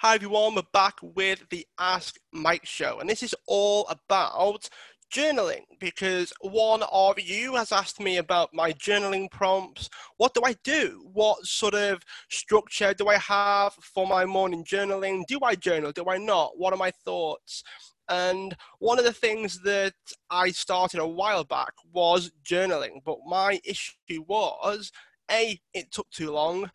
Hi everyone, we're back with the Ask Mike show, and this is all about journaling because one of you has asked me about my journaling prompts. What do I do? What sort of structure do I have for my morning journaling? Do I journal? Do I not? What are my thoughts? And one of the things that I started a while back was journaling, but my issue was A, it took too long.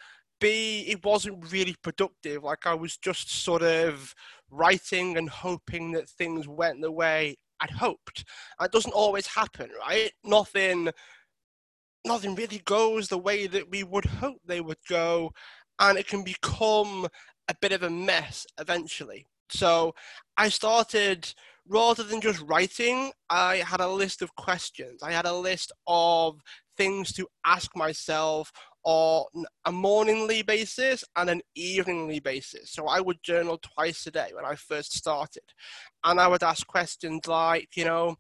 It wasn't really productive. Like I was just sort of writing and hoping that things went the way I'd hoped. It doesn't always happen, right? Nothing, nothing really goes the way that we would hope they would go, and it can become a bit of a mess eventually. So I started rather than just writing, I had a list of questions. I had a list of things to ask myself on a morningly basis and an eveningly basis. So I would journal twice a day when I first started. And I would ask questions like, you know,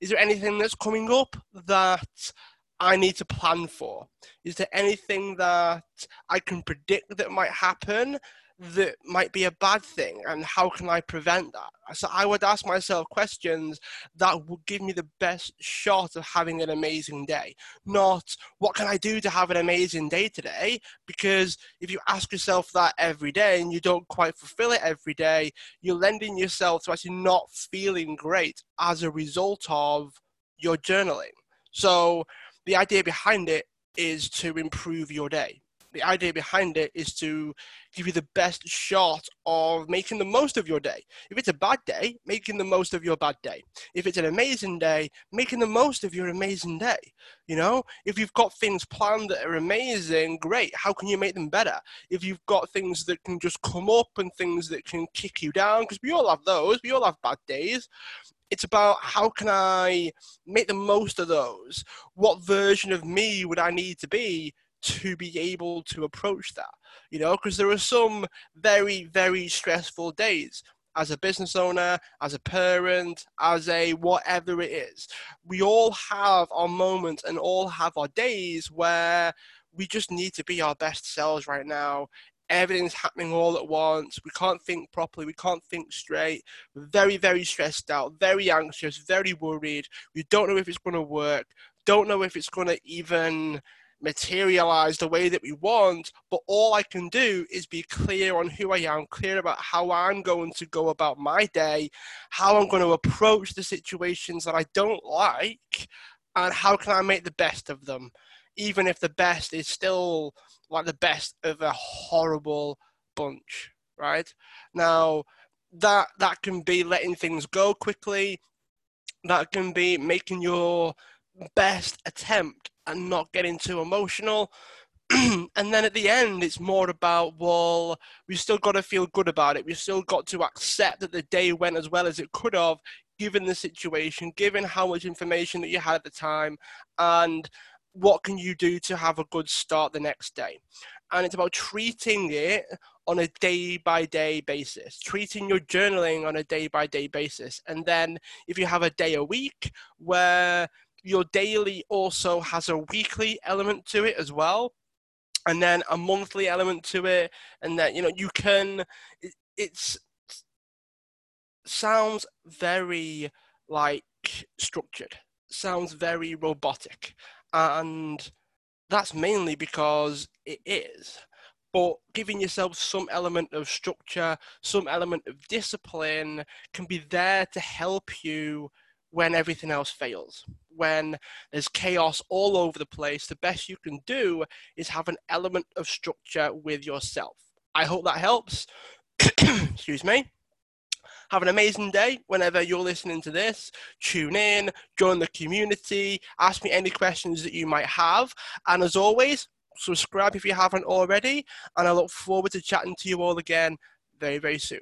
is there anything that's coming up that I need to plan for? Is there anything that I can predict that might happen that might be a bad thing and how can I prevent that? So I would ask myself questions that would give me the best shot of having an amazing day, not what can I do to have an amazing day today? Because if you ask yourself that every day and you don't quite fulfill it every day, you're lending yourself to actually not feeling great as a result of your journaling. So the idea behind it is to improve your day the idea behind it is to give you the best shot of making the most of your day. If it's a bad day, making the most of your bad day. If it's an amazing day, making the most of your amazing day. You know, if you've got things planned that are amazing, great. How can you make them better? If you've got things that can just come up and things that can kick you down, because we all have those, we all have bad days it's about how can I make the most of those? What version of me would I need to be to be able to approach that, you know, because there are some very, very stressful days as a business owner, as a parent, as a whatever it is. We all have our moments and all have our days where we just need to be our best selves right now. Everything's happening all at once. We can't think properly. We can't think straight. Very, very stressed out, very anxious, very worried. We don't know if it's going to work. Don't know if it's going to even materialize the way that we want, but all I can do is be clear on who I am, clear about how I'm going to go about my day, how I'm going to approach the situations that I don't like, and how can I make the best of them, even if the best is still like the best of a horrible bunch, right? Now, that that can be letting things go quickly. That can be making your best attempt and not getting too emotional. and then at the end, it's more about, well, we've still got to feel good about it. We've still got to accept that the day went as well as it could have, given the situation, given how much information that you had at the time, and what can you do to have a good start the next day. And it's about treating it on a day by day basis, treating your journaling on a day by day basis. And then if you have a day a week where your daily also has a weekly element to it as well and then a monthly element to it and then you know you can it, it's sounds very like structured sounds very robotic and that's mainly because it is but giving yourself some element of structure some element of discipline can be there to help you when everything else fails. When there's chaos all over the place, the best you can do is have an element of structure with yourself. I hope that helps. Excuse me. Have an amazing day whenever you're listening to this. Tune in, join the community, ask me any questions that you might have. And as always, subscribe if you haven't already. And I look forward to chatting to you all again very, very soon.